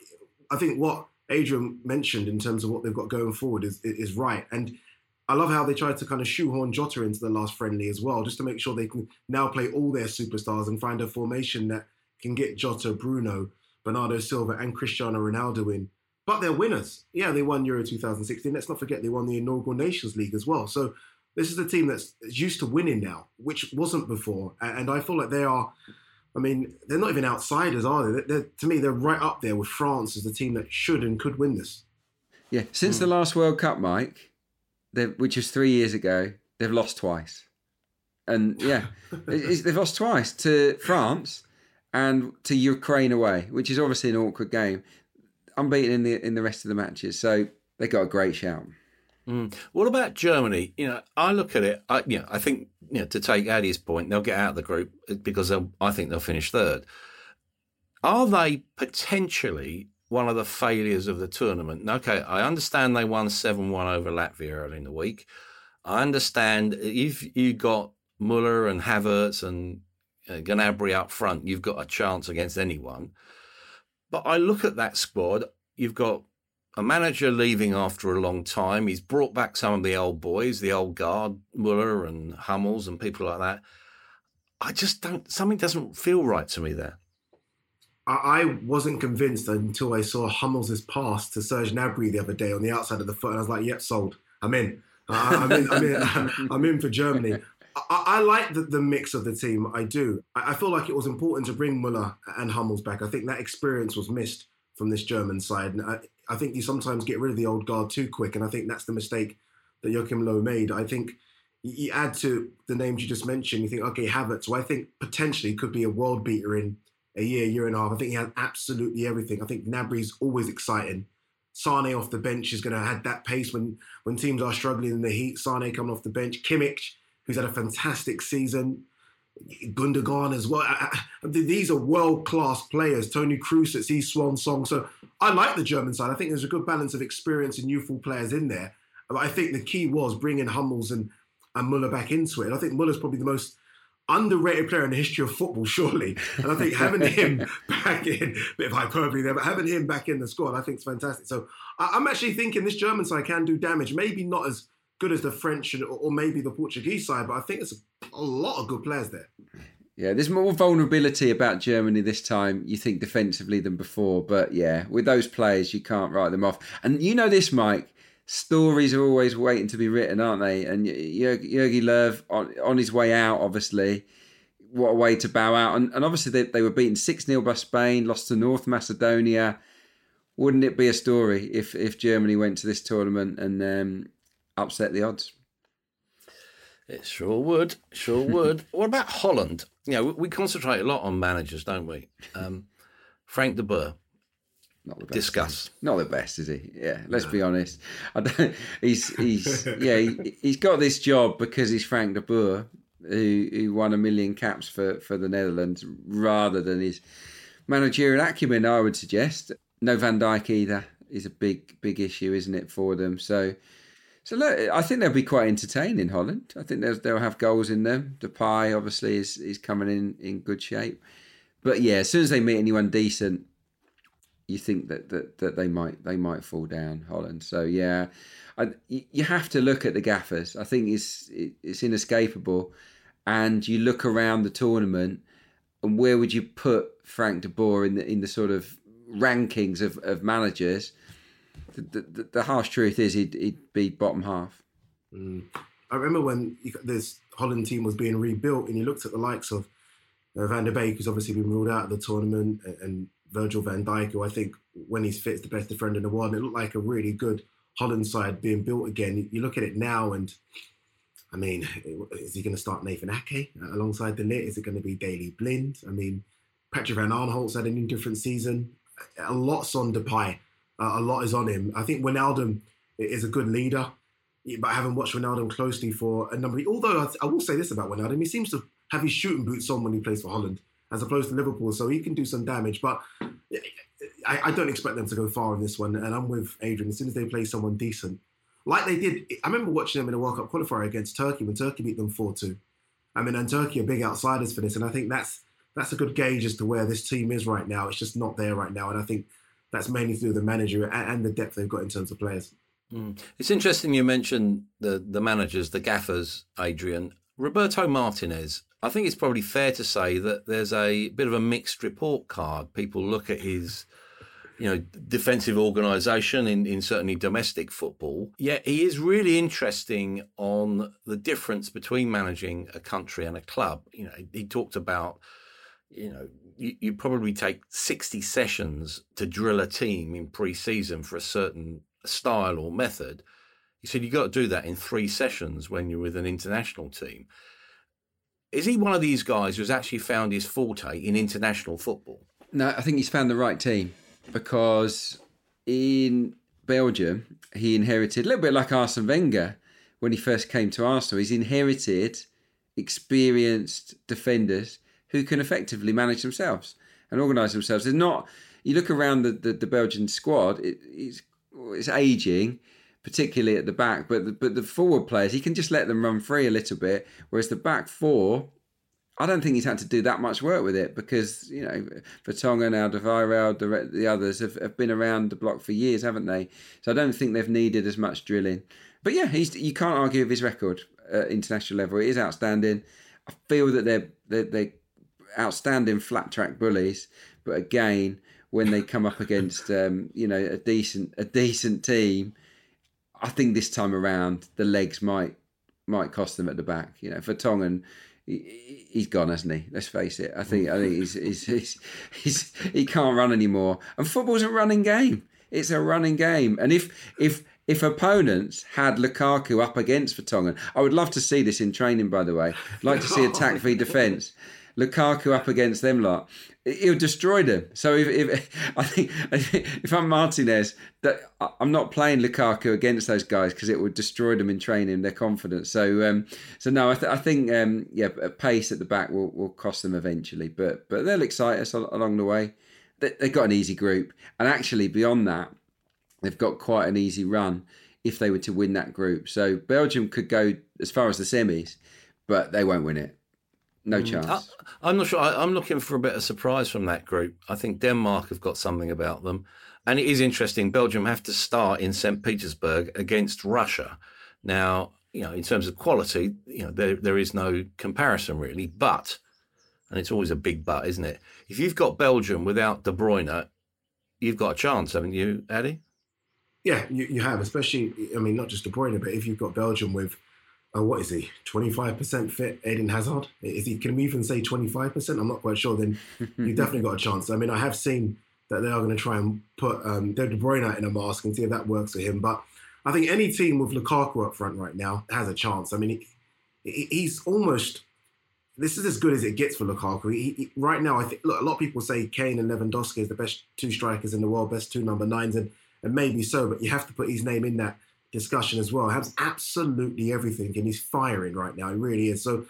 [SPEAKER 2] I think what Adrian mentioned in terms of what they've got going forward is is right, and I love how they tried to kind of shoehorn Jota into the last friendly as well, just to make sure they can now play all their superstars and find a formation that can get Jota, Bruno, Bernardo Silva, and Cristiano Ronaldo in. but they're winners. Yeah, they won Euro 2016. Let's not forget they won the inaugural Nations League as well. So this is a team that's used to winning now, which wasn't before. And I feel like they are. I mean, they're not even outsiders, are they? They're, to me, they're right up there with France as the team that should and could win this.
[SPEAKER 3] Yeah, since mm. the last World Cup, Mike, which was three years ago, they've lost twice. And yeah, [LAUGHS] they've lost twice to France and to Ukraine away, which is obviously an awkward game. Unbeaten in the in the rest of the matches, so they got a great shout.
[SPEAKER 1] Mm. What about Germany? You know, I look at it. I, you know, I think you know to take Addy's point, they'll get out of the group because I think they'll finish third. Are they potentially one of the failures of the tournament? Okay, I understand they won seven one over Latvia early in the week. I understand if you got Muller and Havertz and uh, Gnabry up front, you've got a chance against anyone. But I look at that squad. You've got a manager leaving after a long time. He's brought back some of the old boys, the old guard, Muller and Hummels and people like that. I just don't. Something doesn't feel right to me there.
[SPEAKER 2] I wasn't convinced until I saw Hummels' pass to Serge Gnabry the other day on the outside of the foot, and I was like, "Yep, sold. I'm in. I'm in. I'm in. [LAUGHS] I'm in for Germany." I, I like the, the, mix of the team. I do. I, I, feel like it was important to bring Muller and Hummels back. I think that experience was missed from this German side. And I, I think you sometimes get rid of the old guard too quick. And I think that's the mistake that Joachim Low made. I think you add to the names you just mentioned, you think, okay, Havertz, who I think potentially could be a world beater in a year, year and a half. I think he has absolutely everything. I think Gnabry's always exciting. Sane off the bench is going to have that pace when when teams are struggling in the heat. Sane coming off the bench. Kimmich who's had a fantastic season. Gundogan as well. I, I, these are world class players. Toni Kroos at his swan song. So I like the German side. I think there's a good balance of experience and youthful players in there. But I think the key was bringing Hummels and, and Muller back into it. And I think Muller's probably the most underrated player in the history of football, surely. And I think having him [LAUGHS] back in, bit of hyperbole there, but having him back in the squad, I think is fantastic. So I, I'm actually thinking this German side can do damage. Maybe not as good as the French or maybe the Portuguese side, but I think there's a lot of good players there.
[SPEAKER 3] Yeah, there's more vulnerability about Germany this time, you think, defensively than before. But yeah, with those players, you can't write them off. And you know this, Mike, stories are always waiting to be written, aren't they? And Jogi Löw, on, on his way out, obviously, what a way to bow out. And, and obviously, they, they were beaten 6 0 by Spain, lost to North Macedonia. Wouldn't it be a story if, if Germany went to this tournament and um, upset the odds.
[SPEAKER 1] It sure would, sure [LAUGHS] would. what about Holland? You know, we concentrate a lot on managers, don't we? Um, Frank de Boer. Not the best, Discuss.
[SPEAKER 3] Not the best, is he? Yeah, let's no. be honest. I don't, he's he's yeah he, has got this job because he's Frank de Boer, who who won a million caps for for the Netherlands, rather than his managerial acumen. I would suggest. No Van Dijk either is a big big issue, isn't it, for them? So so look, I think they'll be quite entertaining. Holland. I think they'll, they'll have goals in them. Depay obviously is is coming in in good shape. But yeah, as soon as they meet anyone decent, you think that that, that they might they might fall down. Holland. So yeah, I, you have to look at the gaffers. I think it's it's inescapable. And you look around the tournament, and where would you put Frank de Boer in the in the sort of rankings of, of managers? the, the, the harsh truth is he'd, he'd be bottom half.
[SPEAKER 2] Mm. I remember when this Holland team was being rebuilt, and you looked at the likes of uh, Van de Beek, who's obviously been ruled out of the tournament, and, and Virgil van Dijk, who I think when he's fit is the best defender in the world. And it looked like a really good Holland side being built again. You, look at it now, and I mean, is he going to start Nathan Ake alongside de Ligt? Is it going to be Daley Blind? I mean, Patrick Van Aanholt's had an indifferent season. A lot's on Depay. Uh, a lot is on him. I think Wijnaldum is a good leader, but I haven't watched Wijnaldum closely for a number. Of, although I, I, will say this about Wijnaldum, he seems to have his shooting boots on when he plays for Holland, as opposed to Liverpool, so he can do some damage. But I, I don't expect them to go far in this one, and I'm with Adrian. As soon as they play someone decent, like they did, I remember watching them in a World Cup qualifier against Turkey when Turkey beat them four two. I mean, and Turkey are big outsiders for this, and I think that's that's a good gauge as to where this team is right now. It's just not there right now, and I think that's mainly through the manager and, and the depth they've got in terms of players.
[SPEAKER 1] Mm. It's interesting you mentioned the the managers, the gaffers, Adrian. Roberto Martinez, I think it's probably fair to say that there's a bit of a mixed report card. People look at his you know, defensive organisation in, in certainly domestic football. Yet he is really interesting on the difference between managing a country and a club. You know, he talked about, you know, you, you probably take 60 sessions to drill a team in pre-season for a certain style or method. He said you've got to do that in three sessions when you're with an international team. Is he one of these guys who's actually found his forte in international football?
[SPEAKER 3] No, I think he's found the right team because in Belgium, he inherited a little bit like Arsene Wenger when he first came to Arsenal. He's inherited experienced defenders who can effectively manage themselves and organise themselves. It's not. You look around the, the, the Belgian squad; it, it's it's aging, particularly at the back. But the, but the forward players, he can just let them run free a little bit. Whereas the back four, I don't think he's had to do that much work with it because you know Vertonghen, Alderweireld, the the others have, have been around the block for years, haven't they? So I don't think they've needed as much drilling. But yeah, he's you can't argue with his record at international level. It is outstanding. I feel that they're they're, they're outstanding flat track bullies, but again, when they come up against um, you know a decent a decent team, I think this time around the legs might might cost them at the back. You know, Vertonghen, he, he's gone, hasn't he? Let's face it. I think I think he's, he's, he's, he's he can't run anymore. And football's a running game. It's a running game. And if if if opponents had Lukaku up against Vertonghen, I would love to see this in training. By the way, I'd like to see attack v defence. Lukaku up against them lot, he'll destroy them. So if, if [LAUGHS] I think if I'm Martinez, that I'm not playing Lukaku against those guys because it would destroy them in training, their confidence. So um, so no, I, th- I think um, yeah, pace at the back will, will cost them eventually, but but they'll excite us along the way. They, they've got an easy group, and actually beyond that, they've got quite an easy run if they were to win that group. So Belgium could go as far as the semis, but they won't win it. No mm. chance.
[SPEAKER 1] I, am not sure. I, am looking for a bit of surprise from that group. I think Denmark have got something about them. And it is interesting. Belgium have to start in St. Petersburg against Russia. Now, you know, in terms of quality, you know, there, there is no comparison really. But, and it's always a big but, isn't it? If you've got Belgium without De Bruyne, you've got a chance, haven't you, Addy?
[SPEAKER 2] Yeah, you, you have, especially, I mean, not just De Bruyne, but if you've got Belgium with uh, what is he? Twenty five percent fit, Eden Hazard. Is he? Can we even say twenty five percent? I'm not quite sure. Then [LAUGHS] you've definitely got a chance. I mean, I have seen that they are going to try and put um, De Bruyne in a mask and see if that works for him. But I think any team with Lukaku up front right now has a chance. I mean, he, he's almost. This is as good as it gets for Lukaku. He, he, right now, I think look, a lot of people say Kane and Lewandowski is the best two strikers in the world, best two number nines, and and maybe so. But you have to put his name in that discussion as well. Has absolutely everything, and he's firing right now. He really is. So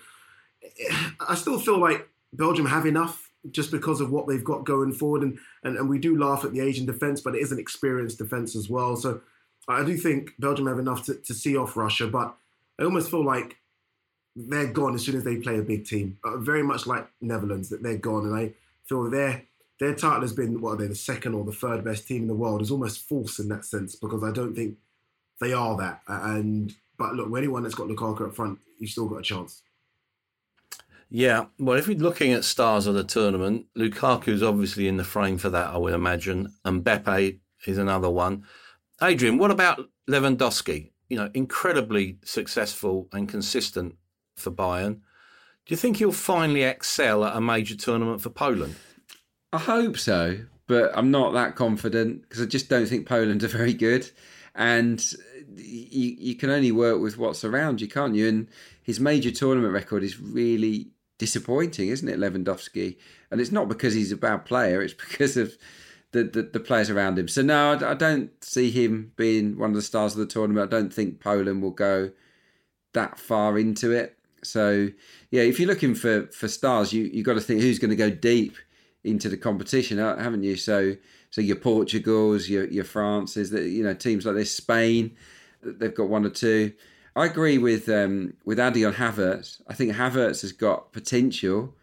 [SPEAKER 2] I still feel like Belgium have enough just because of what they've got going forward, and and, and we do laugh at the Asian defence, but it is an experienced defence as well. So I do think Belgium have enough to, to see off Russia, but I almost feel like they're gone as soon as they play a big team. Uh, very much like Netherlands, that they're gone, and I feel their their title has been what are they the second or the third best team in the world is almost false in that sense because I don't think they are that. And but look, with anyone that's got Lukaku up front, you've still got a chance.
[SPEAKER 1] Yeah, well, if we're looking at stars of the tournament, Lukaku's obviously in the frame for that, I would imagine. And Mbappe is another one. Adrian, what about Lewandowski? You know, incredibly successful and consistent for Bayern. Do you think he'll finally excel at a major tournament for Poland?
[SPEAKER 3] I hope so, but I'm not that confident because I just don't think Poland are very good and you, you can only work with what's around you, can't you? And his major tournament record is really disappointing, isn't it, Lewandowski? And it's not because he's a bad player; it's [LAUGHS] because of the, the, the players around him. So no, I, I, don't see him being one of the stars of the tournament. I don't think Poland will go that far into it. So yeah, if you're looking for for stars, you you got to think who's going to go deep into the competition, uh, haven't you? So so your Portugals, your your Frances, that you know teams like this, Spain, they've got one or two. I agree with um, with Addy on Havertz. I think Havertz has got potential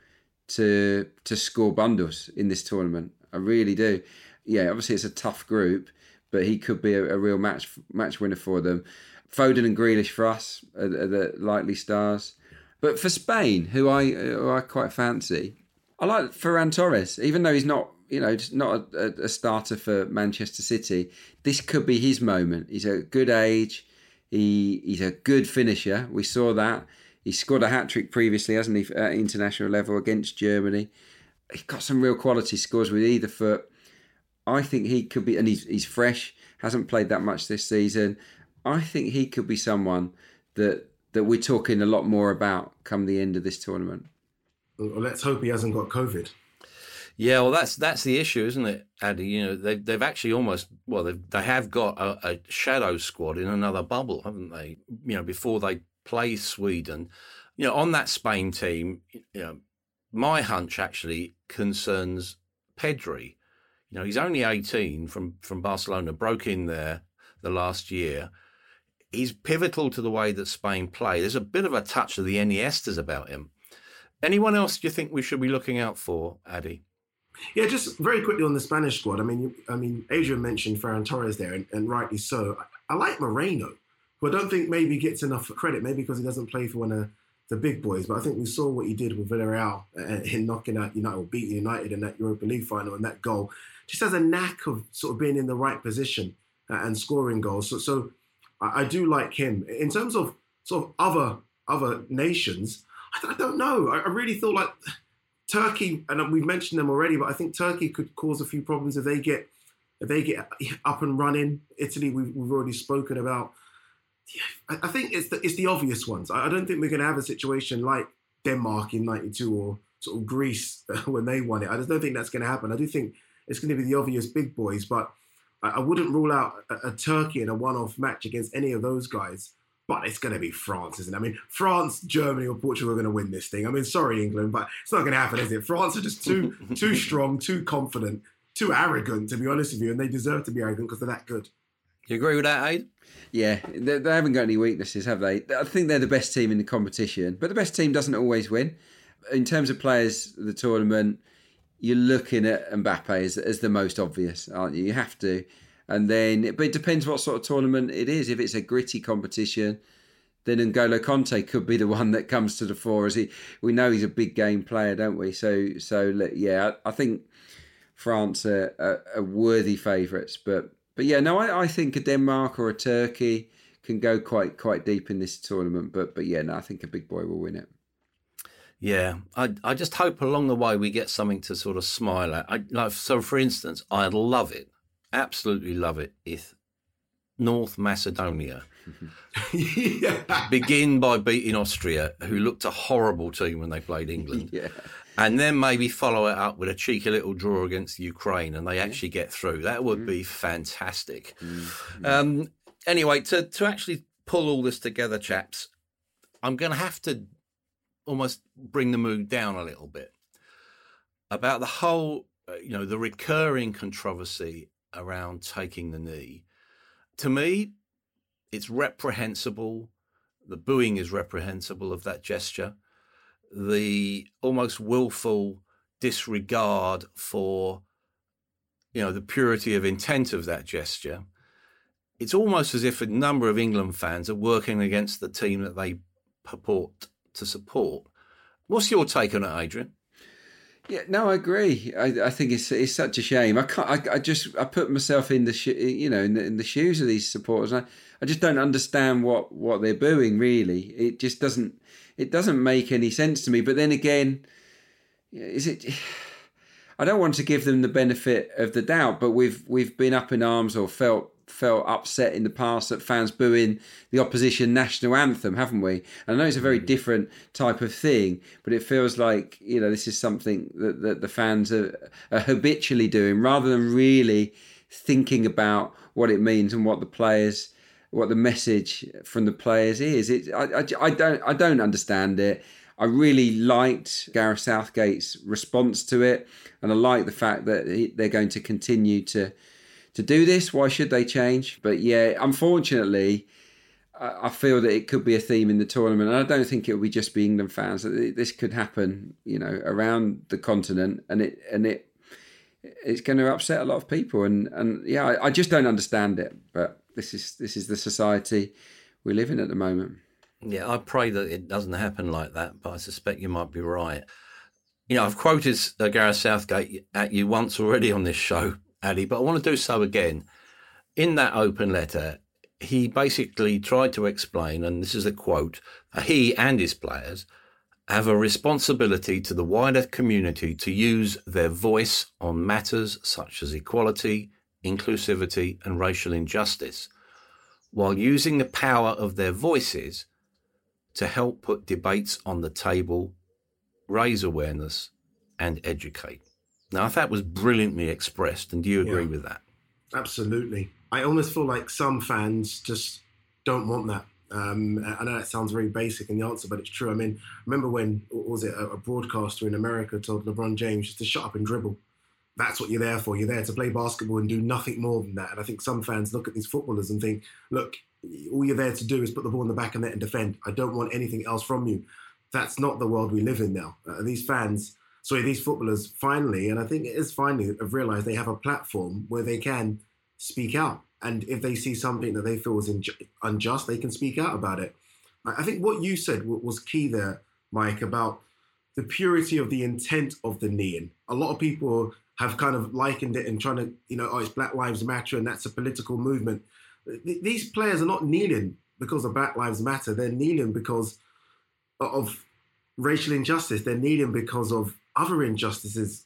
[SPEAKER 3] to to score bundles in this tournament. I really do. Yeah, obviously it's a tough group, but he could be a, a real match match winner for them. Foden and Grealish for us are, are the likely stars. But for Spain, who I who I quite fancy, I like Ferran Torres, even though he's not you know, just not a, a, starter for Manchester City. This could be his moment. He's a good age. He he's a good finisher. We saw that. He scored a hat trick previously, hasn't he, at international level against Germany. He's got some real quality scores with either foot. I think he could be, and he's he's fresh. Hasn't played that much this season. I think he could be someone that that we're talking a lot more about come the end of this tournament.
[SPEAKER 2] Well, let's hope he hasn't got COVID.
[SPEAKER 1] Yeah, well, that's that's the issue, isn't it, Addy? You know, they've they've actually almost well, they they have got a, a, shadow squad in another bubble, haven't they? You know, before they play Sweden, you know, on that Spain team, you know, my hunch actually concerns Pedri. You know, he's only eighteen from from Barcelona, broke in there the last year. He's pivotal to the way that Spain play. There's a bit of a touch of the Iniestas about him. Anyone else do you think we should be looking out for, Addy?
[SPEAKER 2] Yeah, just very quickly on the Spanish squad. I mean, I mean, Adrian mentioned Ferran Torres there, and, and rightly so. I, I, like Moreno, who I don't think maybe gets enough credit, maybe because he doesn't play for one of the big boys. But I think we saw what he did with Villarreal uh, in knocking out United, or beating United in that Europa League final, and that goal just has a knack of sort of being in the right position uh, and scoring goals. So, so I, I do like him in terms of sort of other other nations. I, I don't know. I, I really thought like Turkey, and we've mentioned them already, but I think Turkey could cause a few problems if they get if they get up and running. Italy, we've, we've already spoken about. Yeah, I think it's the, it's the obvious ones. I don't think we're going to have a situation like Denmark in '92 or sort of Greece [LAUGHS] when they won it. I just don't think that's going to happen. I do think it's going to be the obvious big boys, but I, I wouldn't rule out a, a Turkey in a one-off match against any of those guys but it's going to be France, isn't it? I mean, France, Germany, or Portugal are going to win this thing. I mean, sorry, England, but it's not going to happen, is it? France are just too [LAUGHS] too strong, too confident, too arrogant, to be honest with you, and they deserve to be arrogant because they're that good.
[SPEAKER 1] You agree with that, Aid?
[SPEAKER 3] Yeah, they, they haven't got any weaknesses, have they? I think they're the best team in the competition, but the best team doesn't always win. In terms of players, the tournament, you're looking at Mbappe as, as the most obvious, aren't you? You have to. And then, but it depends what sort of tournament it is. If it's a gritty competition, then N'Golo Kante could be the [LAUGHS] one that comes to the fore. As he, we know he's a big game player, don't we? So, so yeah, I think France are, are, are worthy favourites. But, but yeah, no, I, I think a Denmark or a Turkey can go quite quite deep in this tournament. But, but yeah, no, I think a big boy will win it.
[SPEAKER 1] Yeah, I I just hope along the way we get something to sort of smile at. I, like so, for instance, I'd love it absolutely love it if North Macedonia yeah. [LAUGHS] begin by beating Austria, who looked a horrible team when they played England. yeah. And then maybe follow it up with a cheeky little draw against Ukraine and they actually get through. That would mm. be fantastic. Mm. Um, anyway, to, to actually pull all this together, chaps, I'm going to have to almost bring the mood down a little bit about the whole, uh, you know, the recurring controversy around taking the knee. To me, it's reprehensible. The booing is reprehensible of that gesture. The almost willful disregard for you know the purity of intent of that gesture it's almost as if a number of england fans are working against the team that they purport to support what's your take on it adrian
[SPEAKER 3] yeah, no, I agree. I, I think it's it's such a shame. I can't. I, I just I put myself in the sh- you know in the, in the shoes of these supporters. I I just don't understand what what they're booing. Really, it just doesn't it doesn't make any sense to me. But then again, is it? [SIGHS] I don't want to give them the benefit of the doubt, but we've we've been up in arms or felt felt upset in the past at fans booing the opposition national anthem, haven't we? And I know it's a very mm. different type of thing, but it feels like you know this is something that, that the fans are, are habitually doing rather than really thinking about what it means and what the players what the message from the players is it I, I, I don't i don't understand it I really liked Gareth Southgate's response to it, and I like the fact that they're going to continue to to do this. Why should they change? But yeah, unfortunately, I feel that it could be a theme in the tournament, and I don't think it will be just be England fans. This could happen, you know, around the continent, and it and it it's going to upset a lot of people. And and yeah, I, I just don't understand it. But this is this is the society we live in at the moment.
[SPEAKER 1] Yeah, I pray that it doesn't happen like that, but I suspect you might be right. You know, I've quoted uh, Gareth Southgate at you once already on this show, Addy, but I want to do so again. In that open letter, he basically tried to explain, and this is a quote he and his players have a responsibility to the wider community to use their voice on matters such as equality, inclusivity, and racial injustice, while using the power of their voices to help put debates on the table, raise awareness, and educate. Now, that was brilliantly expressed, and do you agree yeah, with that?
[SPEAKER 2] Absolutely. I almost feel like some fans just don't want that. Um, I know that sounds very basic in the answer, but it's true. I mean, remember when was it a, broadcaster in America told LeBron James just to shut up and dribble? That's what you're there for. You're there to play basketball and do nothing more than that. And I think some fans look at these footballers and think, look, all you're there to do is put the ball in the back of net and defend. I don't want anything else from you. That's not the world we live in now. Uh, these fans, sorry, these footballers finally, and I think it is finally, have realised they have a platform where they can speak out. And if they see something that they feel is unjust, they can speak out about it. I think what you said was key there, Mike, about the purity of the intent of the kneeing. A lot of people have kind of likened it and trying to, you know, oh, it's Black Lives Matter and that's a political movement. These players are not kneeling because of Black Lives Matter. They're kneeling because of racial injustice. They're kneeling because of other injustices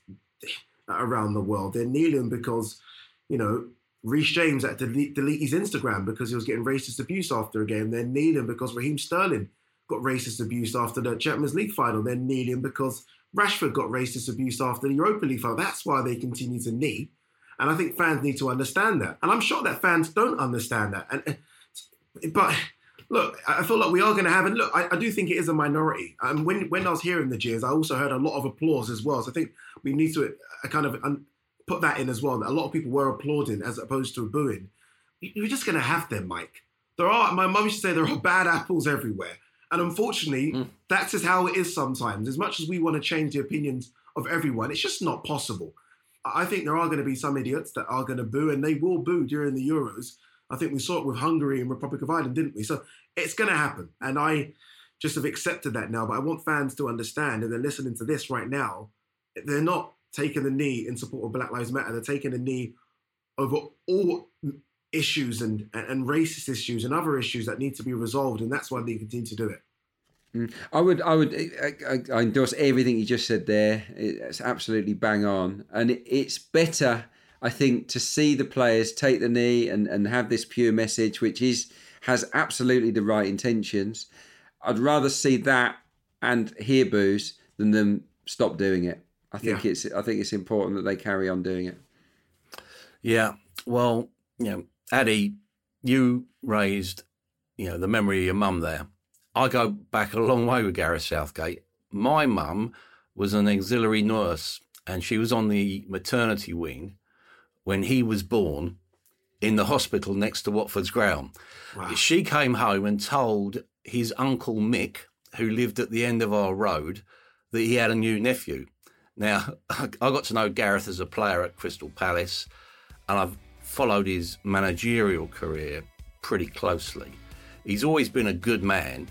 [SPEAKER 2] around the world. They're kneeling because, you know, Reece James had to delete, delete, his Instagram because he was getting racist abuse after a game. They're kneeling because Raheem Sterling got racist abuse after the Champions League final. They're kneeling because Rashford got racist abuse after the Europa League final. That's why they continue to knee. And I think fans need to understand that. And I'm sure that fans don't understand that. And but look, I feel like we are going to have, and look, I, I, do think it is a minority. And when when I was hearing the jeers, I also heard a lot of applause as well. So I think we need to uh, kind of put that in as well. A lot of people were applauding as opposed to booing. You're just going to have them, Mike. There are. My mum used to say there are bad apples everywhere, and unfortunately, mm. that's just how it is sometimes. As much as we want to change the opinions of everyone, it's just not possible. I think there are going to be some idiots that are going to boo, and they will boo during the Euros. I think we saw it with Hungary and Republic of Ireland, didn't we? So it's going to happen, and I just have accepted that now. But I want fans to understand, and they're listening to this right now. They're not taking the knee in support of Black Lives Matter. They're taking the knee over all issues and, and racist issues and other issues that need to be resolved, and that's why they continue to do it.
[SPEAKER 3] Mm. I would, I would, I, I, endorse everything you just said there. It's absolutely bang on, and it's better, I think, to see the players take the knee and, and have this pure message, which is has absolutely the right intentions. I'd rather see that and hear boos than them stop doing it. I think yeah. it's I think it's important that they carry on doing it.
[SPEAKER 1] Yeah. Well, you know, Addy, you raised, you know, the memory of your mum there. I go back a long way with Gareth Southgate. My mum was an auxiliary nurse and she was on the maternity wing when he was born in the hospital next to Watford's ground. Wow. She came home and told his uncle Mick, who lived at the end of our road, that he had a new nephew. Now, [LAUGHS] I got to know Gareth as a player at Crystal Palace, and I've followed his managerial career pretty closely. He's always been a good man,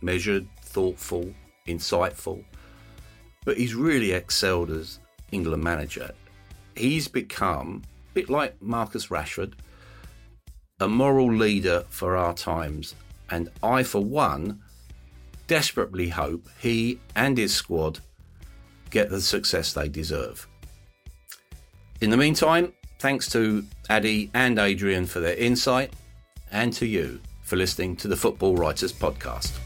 [SPEAKER 1] measured, thoughtful, insightful, but he's really excelled as England manager. He's become, bit like Marcus Rashford, a moral leader for our times, and I, for one, desperately hope he and his squad get the success they deserve. In the meantime, thanks to Addy and Adrian for their insight, and to you for listening to the Football Writers Podcast.